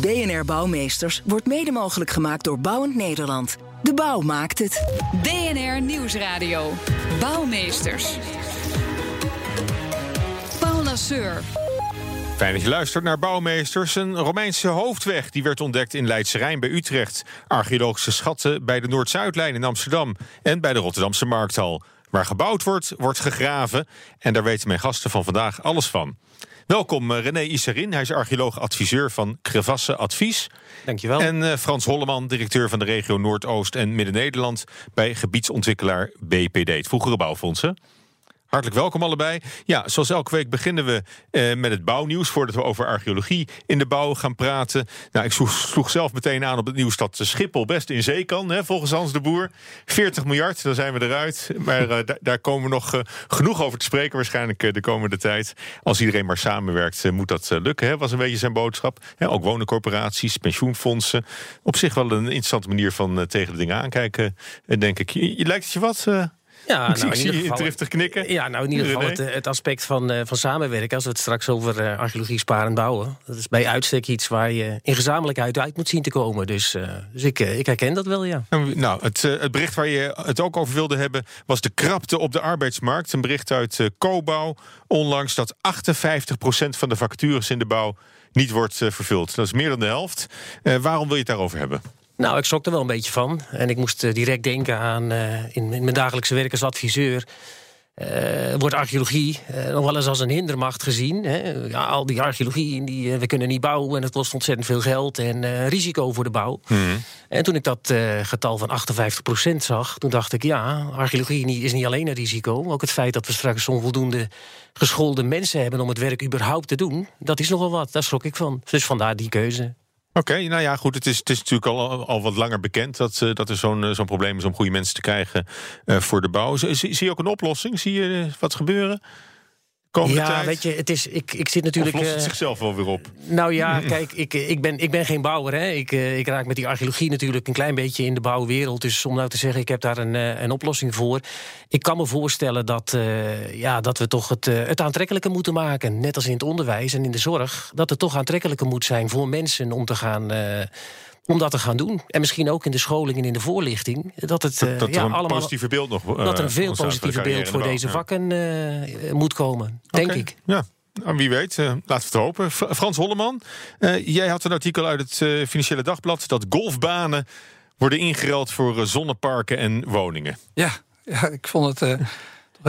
BNR Bouwmeesters wordt mede mogelijk gemaakt door Bouwend Nederland. De bouw maakt het. BNR Nieuwsradio. Bouwmeesters. Paul Lasseur. Fijn dat je luistert naar Bouwmeesters. Een Romeinse hoofdweg die werd ontdekt in Leidse Rijn bij Utrecht. Archeologische schatten bij de Noord-Zuidlijn in Amsterdam. En bij de Rotterdamse Markthal. Waar gebouwd wordt, wordt gegraven. En daar weten mijn gasten van vandaag alles van. Welkom uh, René Isserin, hij is archeoloog-adviseur van Crevasse Advies. Dankjewel. En uh, Frans Holleman, directeur van de regio Noordoost en Midden-Nederland... bij gebiedsontwikkelaar BPD, het vroegere bouwfondsen. Hartelijk welkom allebei. Ja, zoals elke week beginnen we eh, met het bouwnieuws... voordat we over archeologie in de bouw gaan praten. Nou, ik sloeg, zelf meteen aan op het nieuws dat Schiphol best in zee kan... Hè, volgens Hans de Boer. 40 miljard, dan zijn we eruit. Maar uh, daar komen we nog uh, genoeg over te spreken... waarschijnlijk de komende tijd. Als iedereen maar samenwerkt, moet dat lukken. Hè, was een beetje zijn boodschap. Ja, ook wonencorporaties, pensioenfondsen. Op zich wel een interessante manier van tegen de dingen aankijken, denk ik. Je, je lijkt het je wat... Ja, nou, ik zie je driftig knikken. Ja, nou in ieder geval het, het, aspect van, uh, van samenwerken. Als we het straks over uh, archeologie sparen en bouwen. Dat is bij uitstek iets waar je in gezamenlijkheid uit moet zien te komen. Dus, uh, dus ik, ik herken dat wel, ja. Nou, het, het bericht waar je het ook over wilde hebben... was de krapte op de arbeidsmarkt. Een bericht uit Cobouw onlangs dat 58% van de vacatures in de bouw niet wordt vervuld. Dat is meer dan de helft. waarom wil je het daarover hebben? Nou, ik schrok er wel een beetje van. En ik moest direct denken aan uh, in, in, mijn dagelijkse werk als adviseur. Uh, wordt archeologie uh, nog wel eens als een hindermacht gezien. Hè? Ja, al die archeologie, die, we kunnen niet bouwen en het kost ontzettend veel geld en risico voor de bouw. Mm. En toen ik dat getal van 58% zag, toen dacht ik: ja, archeologie is niet alleen een risico. Ook het feit dat we straks onvoldoende geschoolde mensen hebben om het werk überhaupt te doen, dat is nogal wat. Daar schrok ik van. Dus vandaar die keuze. Oké, nou ja, goed. Het is, het is natuurlijk al, al wat langer bekend dat, uh, dat er zo'n uh, zo'n probleem is om goede mensen te krijgen uh, voor de bouw. Zie, zie, je ook een oplossing? Zie je wat gebeuren? Ja, tijd? weet je, het is, ik, ik zit natuurlijk... Of lost het zichzelf wel weer op? Nou ja, kijk, ik, ik, ben, ik ben geen bouwer. Hè. Ik, ik raak met die archeologie natuurlijk een klein beetje in de bouwwereld. Dus om nou te zeggen, ik heb daar een, een oplossing voor. Ik kan me voorstellen dat, ja, dat we toch het, het aantrekkelijker moeten maken. Net als in het onderwijs en in de zorg. Dat het toch aantrekkelijker moet zijn voor mensen om te gaan... Om dat te gaan doen. En misschien ook in de scholing en in de voorlichting. Dat, het, dat, dat ja, er een allemaal, positiever beeld nog uh, Dat er een veel positiever beeld voor deze vakken uh, moet komen, denk okay. ik. Ja. Nou, wie weet, uh, laten we het hopen. Frans Holleman, jij had een artikel uit het Financiële Dagblad... dat golfbanen worden ingeruild voor zonneparken en woningen. Ja, ja ik vond het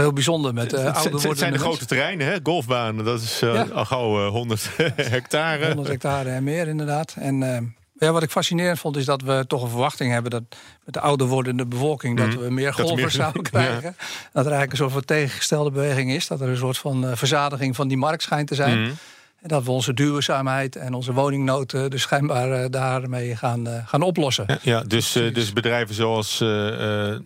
heel bijzonder met uh, oude Het, het zijn de grote terreinen, hè? golfbanen. Dat is uh, ja. al gauw uh, 100 hectare. 100 hectare en meer, inderdaad. En uh, ja, wat ik fascinerend vond, is dat we toch een verwachting hebben dat met de ouder wordende bevolking dat we meer golfers meer, zouden krijgen. Ja. Dat er eigenlijk een soort van tegengestelde beweging is. Dat er een soort van uh, verzadiging van die markt schijnt te zijn. Mm. En dat we onze duurzaamheid en onze woningnood dus schijnbaar uh, daarmee gaan, uh, gaan oplossen. Ja, ja dus, dus bedrijven zoals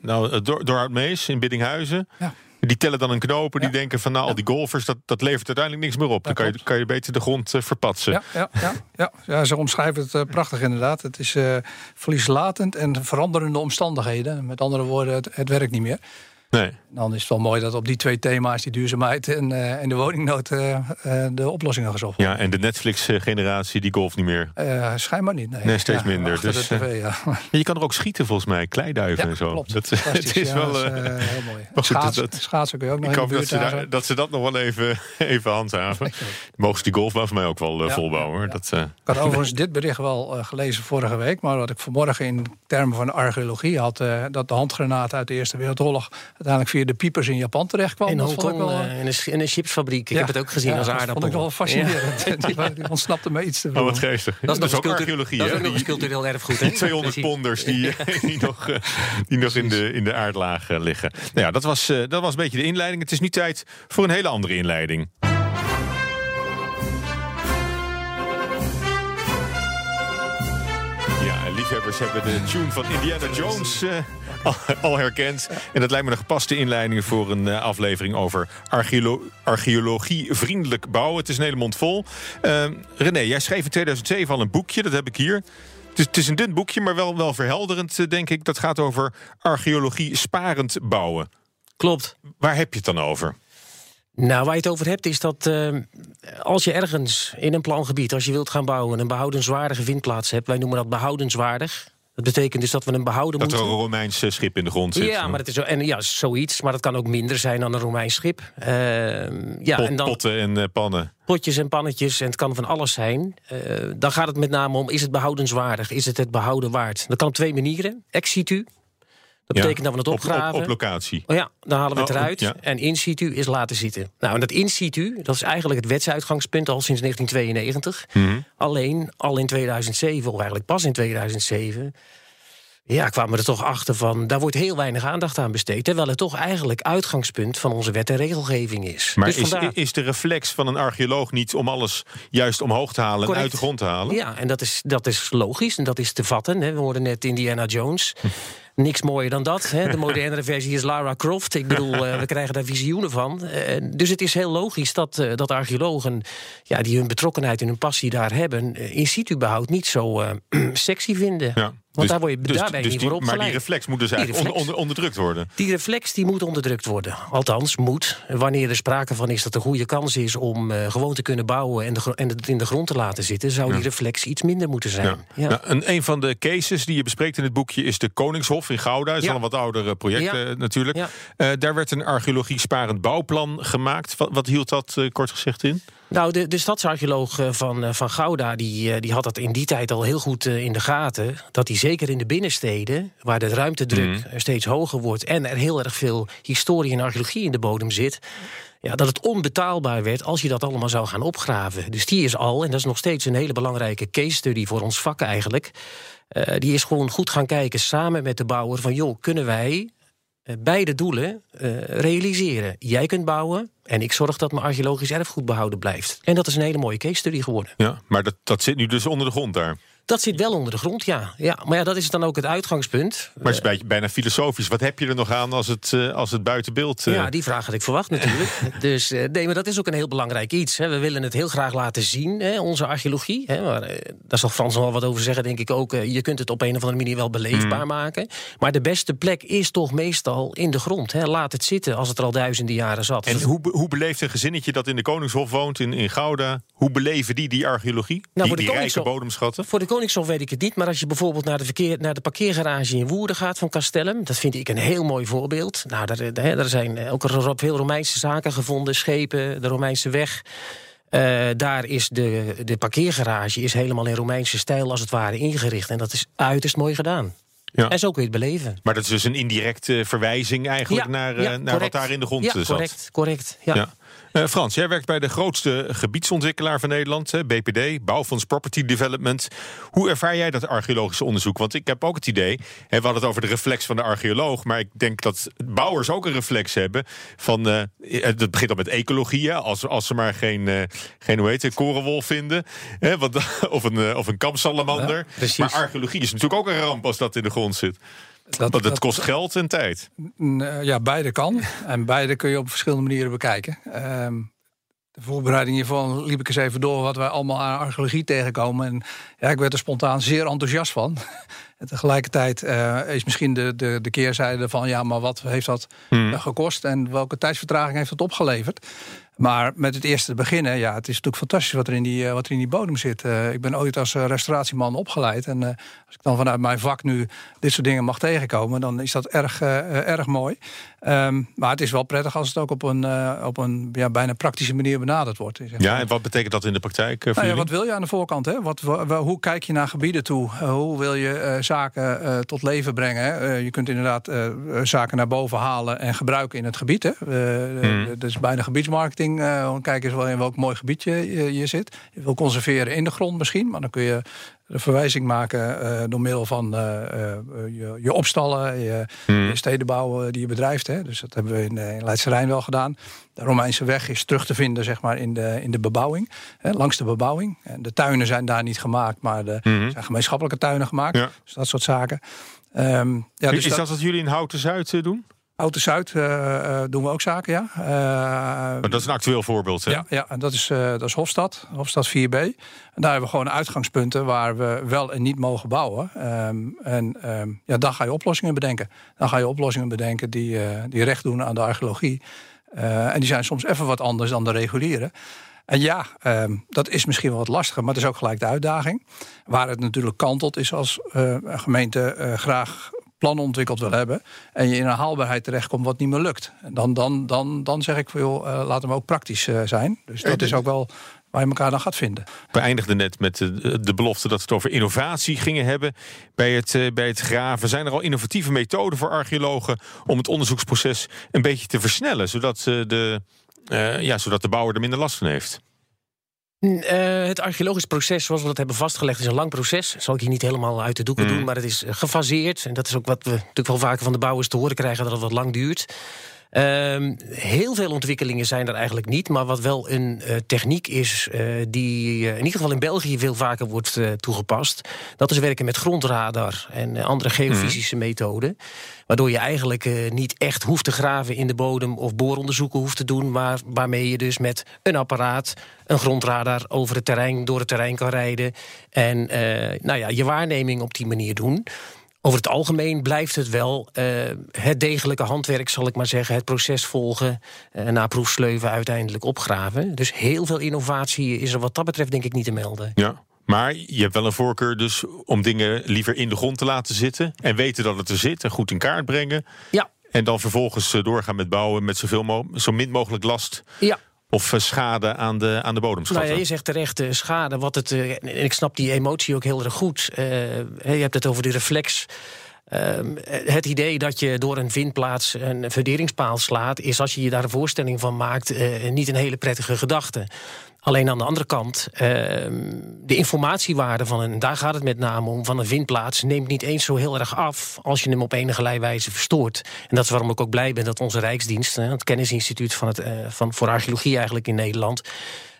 nou, Dorhout Mees in Biddinghuizen. Ja. Die tellen dan een knopen, die denken van nou, al die golfers, dat, dat levert uiteindelijk niks meer op. Dan kan je, kan je beter de grond uh, verpatsen. Ja, ja, ja, ja. ja, ze omschrijven het uh, prachtig inderdaad. Het is uh, verlieslatend en veranderende omstandigheden. Met andere woorden, het, het werkt niet meer. Nee. Dan is het wel mooi dat op die twee thema's, die duurzaamheid en, uh, en de woningnood, uh, uh, de oplossingen gezocht worden. Ja, en de Netflix-generatie die golft niet meer. schijnbaar niet. Nee, nee steeds ja, minder. Dus, TV, ja. Je kan er ook schieten volgens mij, kleiduiven en zo. Klopt. Dat, het is wel dat is, heel mooi. Goed, Schaats, dat, schaatsen kun je ook nog ik hoop dat ze, daar, dat ze dat nog wel even, even handhaven. Mogen ze die golfbaan voor mij ook wel volbouwen. Hoor. Dat, ik had overigens dit bericht wel gelezen vorige week, maar wat ik vanmorgen in termen van archeologie had, dat de handgranaat uit de Eerste Wereldoorlog uiteindelijk via de piepers in Japan terecht kwam. In Hongkong, wel... uh, in, een, in een chipsfabriek. Ik ja, heb het ook gezien ja, als aardappel. Dat vond ik wel fascinerend. Ja. die, die ontsnapte me iets te veel. Oh, wat geestig. Dat, dat is ook archeologie. Dat is ook nog eens cultureel erfgoed. Die 200 ponders die, die nog, uh, die nog in, de, in de aardlaag uh, liggen. Nou ja, dat was, dat was een beetje de inleiding. Het is nu tijd voor een hele andere inleiding. Ja, liefhebbers hebben de tune van Indiana Jones uh, al, herkend. En dat lijkt me een gepaste inleiding voor een uh, aflevering over archeolo archeologie vriendelijk bouwen. Het is een hele mond vol. Uh, René, jij schreef in 2007 al een boekje, dat heb ik hier. Het is, het is een dun boekje, maar wel, wel verhelderend, denk ik. Dat gaat over archeologie sparend bouwen. Klopt. Waar heb je het dan over? Nou, waar je het over hebt, is dat uh, als je ergens in een plangebied, als je wilt gaan bouwen, een behoudenswaardige vindplaats hebt, wij noemen dat behoudenswaardig. Dat betekent dus dat we een behouden dat moeten... Dat er een Romeins schip in de grond zit. Ja, maar het is zo, en ja, zoiets. Maar dat kan ook minder zijn dan een Romeins schip. Uh, ja, Pot, en dan, potten en uh, pannen. Potjes en pannetjes, en het kan van alles zijn. Uh, dan gaat het met name om, is het behoudenswaardig? Is het het behouden waard? Dat kan op twee manieren. Ex situ, dat betekent dat we het opgraven. Op, op, locatie. Oh ja, dan halen we het eruit. Ja. En in situ is laten zitten. Nou, en dat in situ, dat is eigenlijk het wetsuitgangspunt al sinds 1992. Mm -hmm. Alleen al in 2007, of eigenlijk pas in 2007... Ja, kwamen we er toch achter van, daar wordt heel weinig aandacht aan besteed. Terwijl het toch eigenlijk uitgangspunt van onze wet en regelgeving is. Maar dus is, vandaar... is de reflex van een archeoloog niet om alles juist omhoog te halen Correct. en uit de grond te halen? Ja, en dat is, dat is logisch en dat is te vatten. Hè. We hoorden net Indiana Jones. Niks mooier dan dat. Hè. De modernere versie is Lara Croft. Ik bedoel, uh, we krijgen daar visioenen van. Uh, dus het is heel logisch dat, uh, dat archeologen... Ja, die hun betrokkenheid en hun passie daar hebben... in situ behoud niet zo sexy vinden. Ja. Want dus, daar word je dus, daarbij dus niet voor opgeleid. Maar die reflex moet dus eigenlijk reflex. onder, onderdrukt worden. Die reflex die moet onderdrukt worden. Althans, moet. Wanneer er sprake van is dat er een goede kans is... om uh, gewoon te kunnen bouwen en, de, en het in de grond te laten zitten... zou Ja. die reflex iets minder moeten zijn. Ja. Ja. Nou, een, een van de cases die je bespreekt in het boekje is de Koningshof in Gouda. Dat is Ja. al een wat ouder eh, project eh, natuurlijk. Eh, daar werd een archeologie-sparend bouwplan gemaakt. Wat, wat hield dat eh, kort gezegd in? Nou, de, de stadsarcheoloog eh, van, eh, van Gouda die, eh, die had dat in die tijd al heel goed in de gaten. Dat hij zeker in de binnensteden, waar de ruimtedruk eh, steeds hoger wordt... en er heel erg veel historie en archeologie in de bodem zit... Ja, dat het onbetaalbaar werd als je dat allemaal zou gaan opgraven. Dus die is al, en dat is nog steeds een hele belangrijke case study voor ons vak eigenlijk... die is gewoon goed gaan kijken samen met de bouwer van... joh, kunnen wij beide doelen eh, realiseren. Jij kunt bouwen en ik zorg dat mijn archeologisch erfgoed behouden blijft. En dat is een hele mooie case study geworden. Ja, maar dat, dat zit nu dus onder de grond daar. Dat zit wel onder de grond, ja. ja maar ja, dat is dan ook het uitgangspunt. Maar het is een beetje, bijna filosofisch. Wat heb je er nog aan als het, eh, als het buiten beeld... eh, Ja, die vraag had ik verwacht natuurlijk. dus eh, nee, maar dat is ook een heel belangrijk iets. Hè. We willen het heel graag laten zien, hè, onze archeologie. Hè. Maar, daar zal Frans nog wel wat over zeggen, denk ik ook. Je kunt het op een of andere manier wel beleefbaar maken. Maar de beste plek is toch meestal in de grond. Hè. Laat het zitten als het er al duizenden jaren zat. En hoe, hoe beleeft een gezinnetje dat in de Koningshof woont, in, in Gouda... hoe beleven die die archeologie? die Nou, de die rijke bodemschatten? Voor de Koningshof weet ik het niet, maar als je bijvoorbeeld naar de, verkeer, naar de parkeergarage in Woerden gaat van Castellum, dat vind ik een heel mooi voorbeeld. Nou, daar, daar, daar zijn ook veel Romeinse zaken gevonden, schepen, de Romeinse weg. Eh, daar is de, de parkeergarage is helemaal in Romeinse stijl als het ware ingericht. En dat is uiterst mooi gedaan. Ja. En zo kun je het beleven. Maar dat is dus een indirecte verwijzing eigenlijk Ja, naar, eh, ja, naar wat daar in de grond ja, eh, zat. correct, correct. Ja. Eh, Frans, jij werkt bij de grootste gebiedsontwikkelaar van Nederland, BPD, Bouwfonds Property Development. Hoe ervaar jij dat archeologische onderzoek? Want ik heb ook het idee, hè, we hadden het over de reflex van de archeoloog, maar ik denk dat bouwers ook een reflex hebben van, eh, het begint al met ecologie, als, als ze maar geen, eh, geen hoe heet het, korenwolf vinden, hè, of een, of een kampsalamander. Ja, maar archeologie is natuurlijk ook een ramp als dat in de grond zit. Dat, Want het dat- kost geld en tijd. Eh, Ja, beide kan. En beide kun je op verschillende manieren bekijken. Ehm, de voorbereiding hiervan liep ik eens even door wat wij allemaal aan archeologie tegenkomen. En ja, ik werd er spontaan zeer enthousiast van. En tegelijkertijd eh, is misschien de, de, de keerzijde van ja, maar wat heeft dat Hmm. gekost en welke tijdsvertraging heeft dat opgeleverd? Maar met het eerste te beginnen, ja, het is natuurlijk fantastisch wat er in die, eh, wat er in die bodem zit. Eh, ik ben ooit als eh, restauratieman opgeleid. En als ik dan vanuit mijn vak nu dit soort dingen mag tegenkomen, dan is dat erg, erg mooi. Ehm, maar het is wel prettig als het ook op een, op een ja, bijna praktische manier benaderd wordt. Zeg Ja, maar. en wat betekent dat in de praktijk Nou ja, wat wil je aan de voorkant? Hè? Wat, wa- wa- hoe kijk je naar gebieden toe? Hoe wil je zaken tot leven brengen? hè? Je kunt inderdaad zaken naar boven halen en gebruiken in het gebied. Hè? Hmm. Dat is bijna gebiedsmarketing. Eh, kijk eens wel in welk mooi gebied je, je, je zit. Je wil conserveren in de grond misschien, maar dan kun je de verwijzing maken door middel van je, je, opstallen, je, hmm. je, stedenbouw die je bedrijft. Hè. Dus dat hebben we in, in Leidse Rijn wel gedaan. De Romeinse weg is terug te vinden zeg maar, in, de, in de bebouwing, hè, langs de bebouwing. En de tuinen zijn daar niet gemaakt, maar er hmm. zijn gemeenschappelijke tuinen gemaakt. Dus dat soort zaken. Um, ja, dus is dat, wat jullie in Houten Zuid doen? Houten Zuid uh, doen we ook zaken, ja. Uh, dat is een actueel voorbeeld, hè? Ja, ja en dat is, uh, dat is Hofstad, Hofstad 4B. En daar hebben we gewoon uitgangspunten waar we wel en niet mogen bouwen. Um, en um, ja, dan ga je oplossingen bedenken. Dan ga je oplossingen bedenken die, die recht doen aan de archeologie. en die zijn soms even wat anders dan de reguliere. En ja, um, dat is misschien wel wat lastiger, maar het is ook gelijk de uitdaging. Waar het natuurlijk kantelt is als een gemeente graag plannen ontwikkeld wil hebben. en je in een haalbaarheid terechtkomt wat niet meer lukt. Dan, dan, dan, dan zeg ik veel, uh, laat hem ook praktisch uh, zijn. Dus dat is ook wel waar je elkaar dan gaat vinden. We eindigden net met de, de belofte dat we het over innovatie gingen hebben bij het, bij het graven. Zijn er al innovatieve methoden voor archeologen om het onderzoeksproces een beetje te versnellen, zodat, de, ja, zodat de bouwer er minder last van heeft? Uh, het archeologisch proces, zoals we dat hebben vastgelegd, is een lang proces. Dat zal ik hier niet helemaal uit de doeken mm. doen, maar het is gefaseerd. En dat is ook wat we natuurlijk wel vaker van de bouwers te horen krijgen, dat het wat lang duurt. Um, heel veel ontwikkelingen zijn er eigenlijk niet. Maar wat wel een uh, techniek is, uh, die uh, in ieder geval in België veel vaker wordt toegepast. Dat is werken met grondradar en andere geofysische mm. methoden. Waardoor je eigenlijk niet echt hoeft te graven in de bodem of booronderzoeken hoeft te doen. Maar waarmee je dus met een apparaat, een grondradar over het terrein, door het terrein kan rijden. En nou ja, je waarneming op die manier doen. Over het algemeen blijft het wel uh, het degelijke handwerk, zal ik maar zeggen. Het proces volgen, uh, na proefsleuven uiteindelijk opgraven. Dus heel veel innovatie is er wat dat betreft denk ik niet te melden. Ja. Maar je hebt wel een voorkeur dus om dingen liever in de grond te laten zitten... en weten dat het er zit en goed in kaart brengen. Ja. En dan vervolgens eh, doorgaan met bouwen met zoveel zo min mogelijk last. Ja of schade aan de, aan de bodem Nou je zegt terecht schade. Wat het, en ik snap die emotie ook heel erg goed. je hebt het over de reflex. Ehm, het idee dat je door een vindplaats een verderingspaal slaat... is als je je daar een voorstelling van maakt... niet een hele prettige gedachte. Alleen aan de andere kant, uh, de informatiewaarde van een, daar gaat het met name om, van een vindplaats, neemt niet eens zo heel erg af als je hem op enige wijze verstoort. En dat is waarom ik ook blij ben dat onze Rijksdienst, het kennisinstituut van het, uh, van, voor archeologie eigenlijk in Nederland,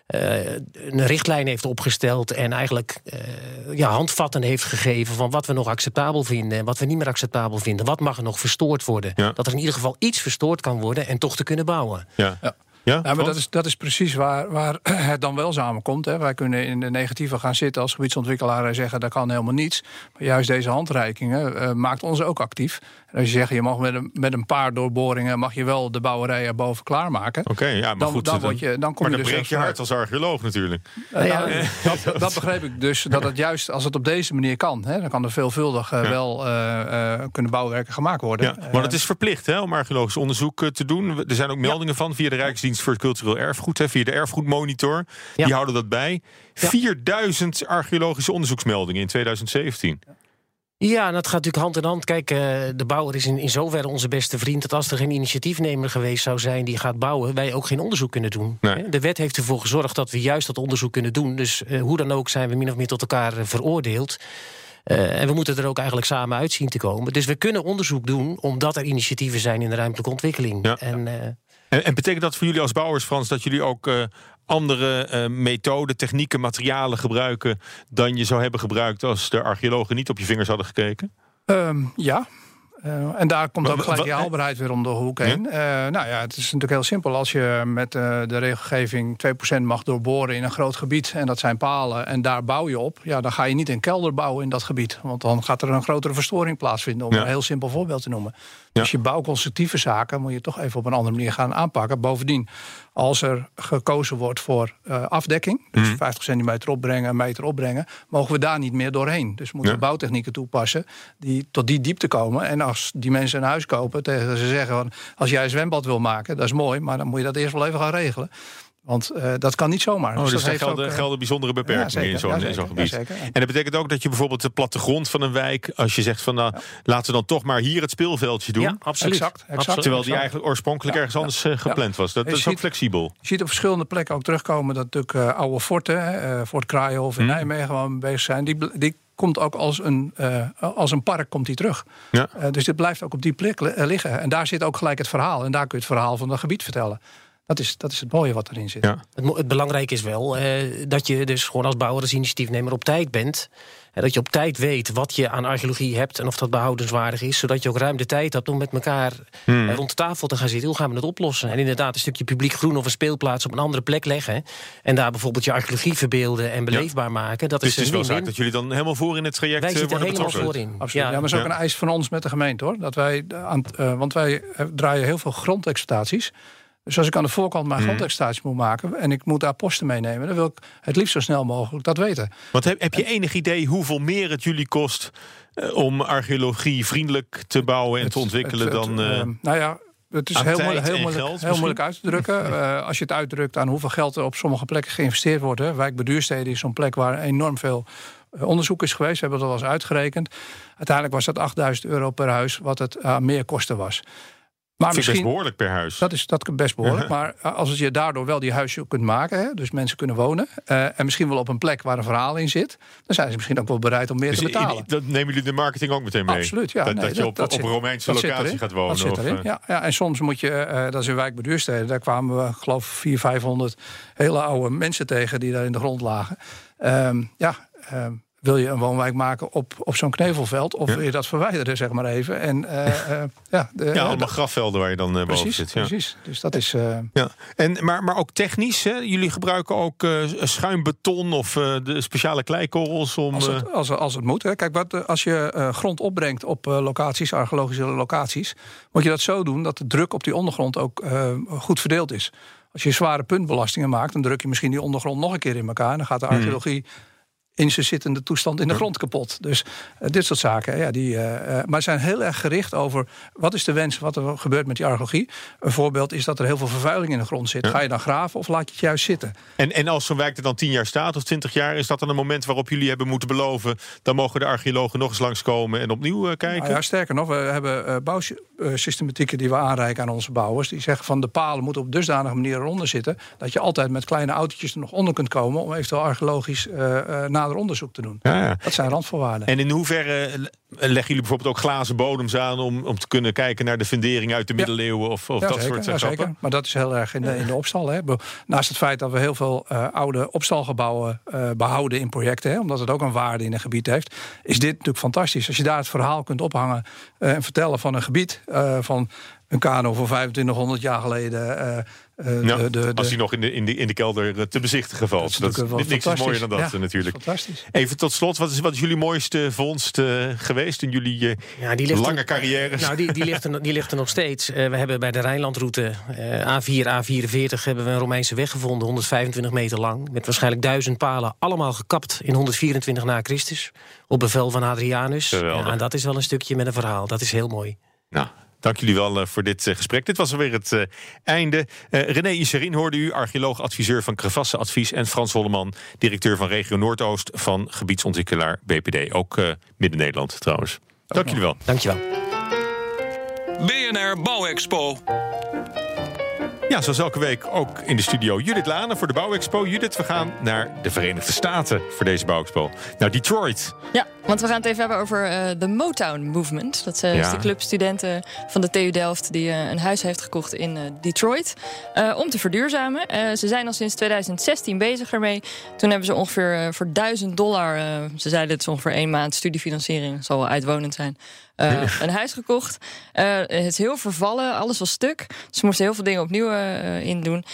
uh, een richtlijn heeft opgesteld en eigenlijk uh, ja, handvatten heeft gegeven van wat we nog acceptabel vinden en wat we niet meer acceptabel vinden. Wat mag er nog verstoord worden? Ja. Dat er in ieder geval iets verstoord kan worden en toch te kunnen bouwen. Ja. ja. Ja, maar dat is, dat is precies waar, waar het dan wel samenkomt. Hè. Wij kunnen in de negatieve gaan zitten als gebiedsontwikkelaar en zeggen dat kan helemaal niets. Maar juist deze handreikingen uh, maakt ons ook actief. En als je zegt, je mag met een, met een paar doorboringen mag je wel de bouwerij erboven klaarmaken. Oké, ja, maar dan, goed. Dan, word je, dan kom maar je dan dus breek je hart als archeoloog natuurlijk. Uh, ja, dat, dat, begreep ik dus. Dat het juist als het op deze manier kan, hè, dan kan er veelvuldig uh, ja. wel uh, kunnen bouwwerken gemaakt worden. Ja, maar het is verplicht hè, om archeologisch onderzoek te doen. Er zijn ook meldingen van via de Rijksdienst voor het Cultureel Erfgoed, hè, via de Erfgoedmonitor. Die houden dat bij. 4000 archeologische onderzoeksmeldingen in 2017. Ja, dat gaat natuurlijk hand in hand. Kijk, uh, de bouwer is in, in zoverre onze beste vriend... dat als er geen initiatiefnemer geweest zou zijn die gaat bouwen... wij ook geen onderzoek kunnen doen. Nee. De wet heeft ervoor gezorgd dat we juist dat onderzoek kunnen doen. Dus uh, hoe dan ook zijn we min of meer tot elkaar uh, veroordeeld. en we moeten er ook eigenlijk samen uit zien te komen. Dus we kunnen onderzoek doen omdat er initiatieven zijn in de ruimtelijke ontwikkeling. Ja. En, en, en, betekent dat voor jullie als bouwers, Frans... dat jullie ook andere uh, methoden, technieken, materialen gebruiken dan je zou hebben gebruikt als de archeologen niet op je vingers hadden gekeken? Um, ja, uh, en daar komt ook gelijk die haalbaarheid weer om de hoek heen. Uh, nou ja, het is natuurlijk heel simpel. Als je met uh, de regelgeving 2% mag doorboren in een groot gebied... en dat zijn palen en daar bouw je op... ja, dan ga je niet een kelder bouwen in dat gebied. Want dan gaat er een grotere verstoring plaatsvinden... om ja. een heel simpel voorbeeld te noemen. Dus je bouwconstructieve zaken moet je toch even op een andere manier gaan aanpakken. Bovendien, als er gekozen wordt voor afdekking, dus mm. 50 centimeter opbrengen, een meter opbrengen, mogen we daar niet meer doorheen. Dus we moeten ja. bouwtechnieken toepassen die tot die diepte komen. En als die mensen een huis kopen, tegen ze zeggen: van, als jij een zwembad wil maken, dat is mooi, maar dan moet je dat eerst wel even gaan regelen. Want uh, dat kan niet zomaar. Oh, dus, dus gelden, ook, uh, gelden bijzondere beperkingen ja, in zo'n ja, zo gebied. Ja, en dat betekent ook dat je bijvoorbeeld de plattegrond van een wijk... als je zegt van nou, laten we dan toch maar hier het speelveldje doen. Ja, absoluut. Exact, exact. Terwijl die eigenlijk oorspronkelijk ergens anders uh, gepland was. Dat, dat is ook flexibel. Je ziet op verschillende plekken ook terugkomen... dat natuurlijk oude forten, Fort Kraaienhof in mm. Nijmegen... waar we bezig zijn, die, die komt ook als een, als een park komt die terug. Ja. dus dit blijft ook op die plek liggen. En daar zit ook gelijk het verhaal. En daar kun je het verhaal van het gebied vertellen. Dat is, dat is het mooie wat erin zit. Ja. Het, het belangrijke is wel dat je dus gewoon als bouwer, als initiatiefnemer op tijd bent dat je op tijd weet wat je aan archeologie hebt en of dat behoudenswaardig is. Zodat je ook ruim de tijd hebt om met elkaar hmm. rond de tafel te gaan zitten. Hoe gaan we het oplossen? En inderdaad, een stukje publiek groen of een speelplaats op een andere plek leggen. En daar bijvoorbeeld je archeologie verbeelden en beleefbaar maken. Dat dus is het is wel zaak dat jullie dan helemaal voor in het traject Wij worden helemaal betrokken. Voorin. Absoluut. Ja. ja, maar is ook een eis van ons met de gemeente hoor. Dat wij aan, uh, want wij draaien heel veel grondexploitaties. Dus als ik aan de voorkant mijn mm. moet maken en ik moet daar posten meenemen, dan wil ik het liefst zo snel mogelijk dat weten. Want heb, heb je enig idee hoeveel meer het jullie kost uh, om archeologie vriendelijk te bouwen en te ontwikkelen dan. Uh, nou ja, het is heel, moeilijk, heel, moeilijk, heel moeilijk uit te drukken. uh, als je het uitdrukt aan hoeveel geld er op sommige plekken geïnvesteerd wordt. Hè. Wijk is zo'n plek waar enorm veel onderzoek is geweest. We hebben dat al eens uitgerekend. Uiteindelijk was dat 8000 euro per huis, wat het aan meer kosten was. Maar misschien, best behoorlijk per huis. Dat is dat best behoorlijk. maar als je daardoor wel die huisje kunt maken, hè, dus mensen kunnen wonen. Uh, en misschien wel op een plek waar een verhaal in zit. Dan zijn ze misschien ook wel bereid om meer dus te betalen. dat nemen jullie de marketing ook meteen mee? Absoluut, ja. Dat, dat je op, op een Romeinse locatie gaat wonen. Dat zit erin. Of, eh? ja, ja, en soms moet je, uh, dat is in wijk Beduursteden. Daar kwamen we geloof 400, 500 hele oude mensen tegen die daar in de grond lagen. Um, ja, um, wil je een woonwijk maken op, op zo'n knevelveld? Of wil je dat verwijderen, zeg maar even? En, uh, uh, ja, de, ja, allemaal grafvelden waar je dan uh, boven zit. Ja. Precies, dus dat is... Ja. En, maar, maar ook technisch, hè? jullie gebruiken ook schuimbeton of de speciale kleikorrels om... Als het, als, als het moet. Hè. Kijk, wat, als je grond opbrengt op locaties, archeologische locaties... moet je dat zo doen dat de druk op die ondergrond ook goed verdeeld is. Als je zware puntbelastingen maakt, dan druk je misschien die ondergrond nog een keer in elkaar. En dan gaat de hmm. In zijn zittende toestand in de grond kapot. Dus uh, dit soort zaken. Ja, die, uh, maar zijn heel erg gericht over wat is de wens, wat er gebeurt met die archeologie. Een voorbeeld is dat er heel veel vervuiling in de grond zit. Ga je dan graven of laat je het juist zitten? En, en als zo'n wijk er dan tien jaar staat of twintig jaar, is dat dan een moment waarop jullie hebben moeten beloven, dan mogen de archeologen nog eens langskomen en opnieuw kijken? Nou ja, sterker nog, we hebben bouwsystematieken die we aanreiken aan onze bouwers. Die zeggen van de palen moeten op dusdanige manier eronder zitten, dat je altijd met kleine autootjes er nog onder kunt komen om eventueel archeologisch na nader onderzoek te doen. Ja, ja. Dat zijn randvoorwaarden. En in hoeverre leggen jullie bijvoorbeeld ook glazen bodems aan om, om te kunnen kijken naar de fundering uit de middeleeuwen of, of dat soort ja, zeker. Maar dat is heel erg in de, in de opstal. Hè. Naast het feit dat we heel veel uh, oude opstalgebouwen uh, behouden in projecten, hè, omdat het ook een waarde in een gebied heeft, is dit natuurlijk fantastisch. Als je daar het verhaal kunt ophangen uh, en vertellen van een gebied van een kano van 2500 jaar geleden uh, ja, de, de, als hij nog in de, in, de, in de kelder eh, te bezichtigen valt. Dat, dat is niks is mooier dan dat ja, natuurlijk. Fantastisch. Even tot slot, wat is, wat is jullie mooiste vondst uh, geweest in jullie ja, die lange er, carrière? Nou, die, die, ligt er, die ligt er nog steeds. we hebben bij de Rijnlandroute A4, A44 hebben we een Romeinse weg gevonden, 125 meter lang. Met waarschijnlijk duizend palen, allemaal gekapt in 124 na Christus. Op bevel van Adrianus. Ja, en dat is wel een stukje met een verhaal. Dat is heel mooi. Nou, Dank jullie wel eh, voor dit eh, gesprek. Dit was alweer het eh, einde. René Iserin hoorde u, archeoloog, adviseur van Crevasse Advies... en Frans Wolleman, directeur van Regio Noordoost... van gebiedsontwikkelaar BPD. Ook Midden-Nederland trouwens. Dank jullie wel. Dank je wel. BNR Bouwexpo. Ja, zoals elke week ook in de studio Judith Lane voor de Bouwexpo. Judith, we gaan naar de Verenigde Staten voor deze Bouwexpo. Naar Detroit. Ja, want we gaan het even hebben over uh, de Motown Movement. Dat uh, is de club studenten van de TU Delft die uh, een huis heeft gekocht in Detroit. om te verduurzamen. ze zijn al sinds 2016 bezig ermee. Toen hebben ze ongeveer voor 1000 dollar... ze zeiden het is ongeveer één maand studiefinanciering. zal wel uitwonend zijn. Uh, een huis gekocht. Uh, het is heel vervallen, alles was stuk. Ze moesten heel veel dingen opnieuw uh, in doen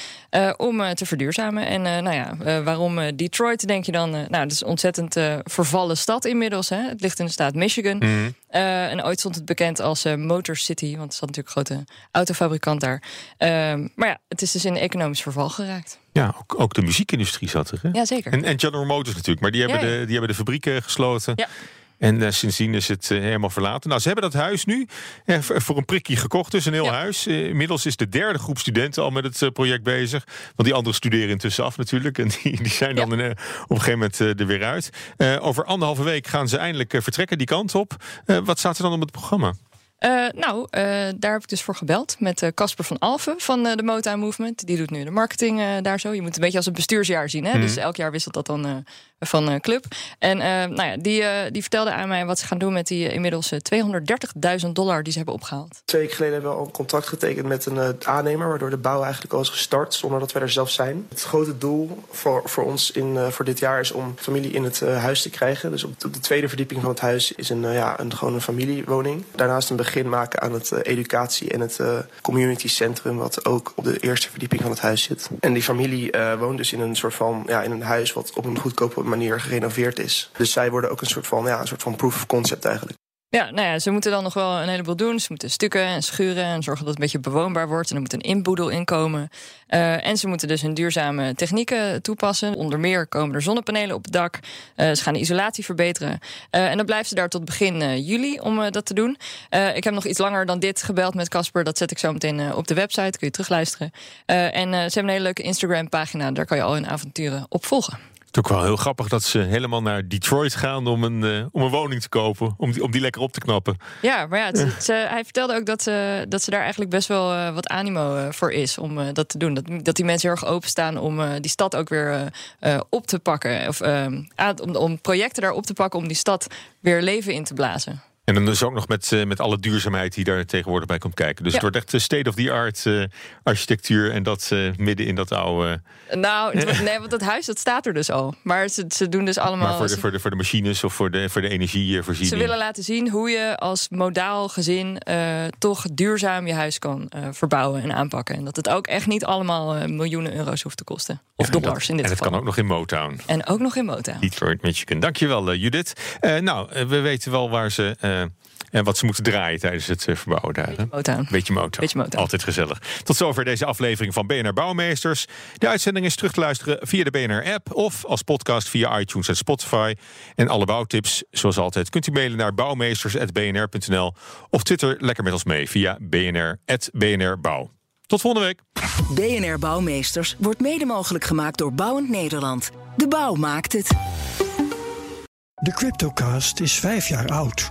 om te verduurzamen. En nou ja, waarom Detroit, denk je dan? nou, het is een ontzettend vervallen stad inmiddels. Hè? Het ligt in de staat Michigan. Mhm. en ooit stond het bekend als Motor City, want er zat natuurlijk een grote autofabrikant daar. Ehm, maar ja, het is dus in economisch verval geraakt. Ja, ook, ook de muziekindustrie zat er. Hè? Ja, zeker. En, en General Motors natuurlijk, maar die hebben, De, die hebben de fabrieken gesloten. Ja. En uh, sindsdien is het uh, helemaal verlaten. Nou, ze hebben dat huis nu uh, voor een prikje gekocht, dus een heel huis. inmiddels is de derde groep studenten al met het project bezig. Want die anderen studeren intussen af natuurlijk. En die, die zijn dan op een gegeven moment er weer uit. over anderhalve week gaan ze eindelijk vertrekken die kant op. wat staat er dan op het programma? Uh, nou, uh, daar heb ik dus voor gebeld met Casper van Alfen van de Motown Movement. Die doet nu de marketing daar zo. Je moet een beetje als een bestuursjaar zien. Hè? Mm. Dus elk jaar wisselt dat dan van uh, club. En uh, nou ja, die, uh, die vertelde aan mij wat ze gaan doen met die inmiddels 230.000 dollar die ze hebben opgehaald. Twee weken geleden hebben we al een contract getekend met een aannemer, waardoor de bouw eigenlijk al is gestart zonder dat wij er zelf zijn. Het grote doel voor, voor ons in, voor dit jaar is om familie in het huis te krijgen. Dus op, de tweede verdieping van het huis is een, ja, een, gewoon een familiewoning. Daarnaast een begin maken aan het educatie en het community centrum, wat ook op de eerste verdieping van het huis zit. En die familie woont dus in een soort van ja, in een huis wat op een goedkope manier gerenoveerd is. Dus zij worden ook een soort van, ja, een soort van proof of concept eigenlijk. Ja, nou ja, ze moeten dan nog wel een heleboel doen. Ze moeten stukken en schuren en zorgen dat het een beetje bewoonbaar wordt. En er moet een inboedel inkomen. Uh, en ze moeten dus hun duurzame technieken toepassen. Onder meer komen er zonnepanelen op het dak. Uh, ze gaan de isolatie verbeteren. Uh, en dan blijven ze daar tot begin juli om dat te doen. ik heb nog iets langer dan dit gebeld met Casper. Dat zet ik zo meteen op de website. Kun je terugluisteren. en ze hebben een hele leuke Instagram-pagina. Daar kan je al hun avonturen op volgen. Het is ook wel heel grappig dat ze helemaal naar Detroit gaan om een, uh, om een woning te kopen. Om die, om die lekker op te knappen. Ja, maar ja, het, hij vertelde ook dat, ze, dat ze daar eigenlijk best wel uh, wat animo uh, voor is om dat te doen. Dat, dat die mensen heel erg openstaan om die stad ook weer op te pakken. Of om, om projecten daar op te pakken om die stad weer leven in te blazen. En dan dus ook nog met, uh, met alle duurzaamheid die daar tegenwoordig bij komt kijken. Dus het wordt echt state-of-the-art uh, architectuur en dat uh, midden in dat oude. Nou, nee, want dat huis dat staat er dus al. Maar ze, ze doen dus allemaal. Maar voor de, voor de, voor de machines of voor de, voor de energievoorziening. Ze willen laten zien hoe je als modaal gezin toch duurzaam je huis kan verbouwen en aanpakken. En dat het ook echt niet allemaal miljoenen euro's hoeft te kosten. Of ja, dollars dat, in dit en geval. En het kan ook nog in Motown. En ook nog in Motown. Detroit, Michigan. Dankjewel, Judith. nou, we weten wel waar ze en wat ze moeten draaien tijdens het eh, verbouwen daar. Beetje motown. Beetje motown. Altijd gezellig. Tot zover deze aflevering van BNR Bouwmeesters. De uitzending is terug te luisteren via de BNR-app... of als podcast via iTunes en Spotify. En alle bouwtips, zoals altijd, kunt u mailen naar bouwmeesters.bnr.nl... of Twitter lekker met ons mee via bnr.bnrbouw. Tot volgende week. BNR Bouwmeesters wordt mede mogelijk gemaakt door Bouwend Nederland. De bouw maakt het. De Cryptocast is vijf jaar oud...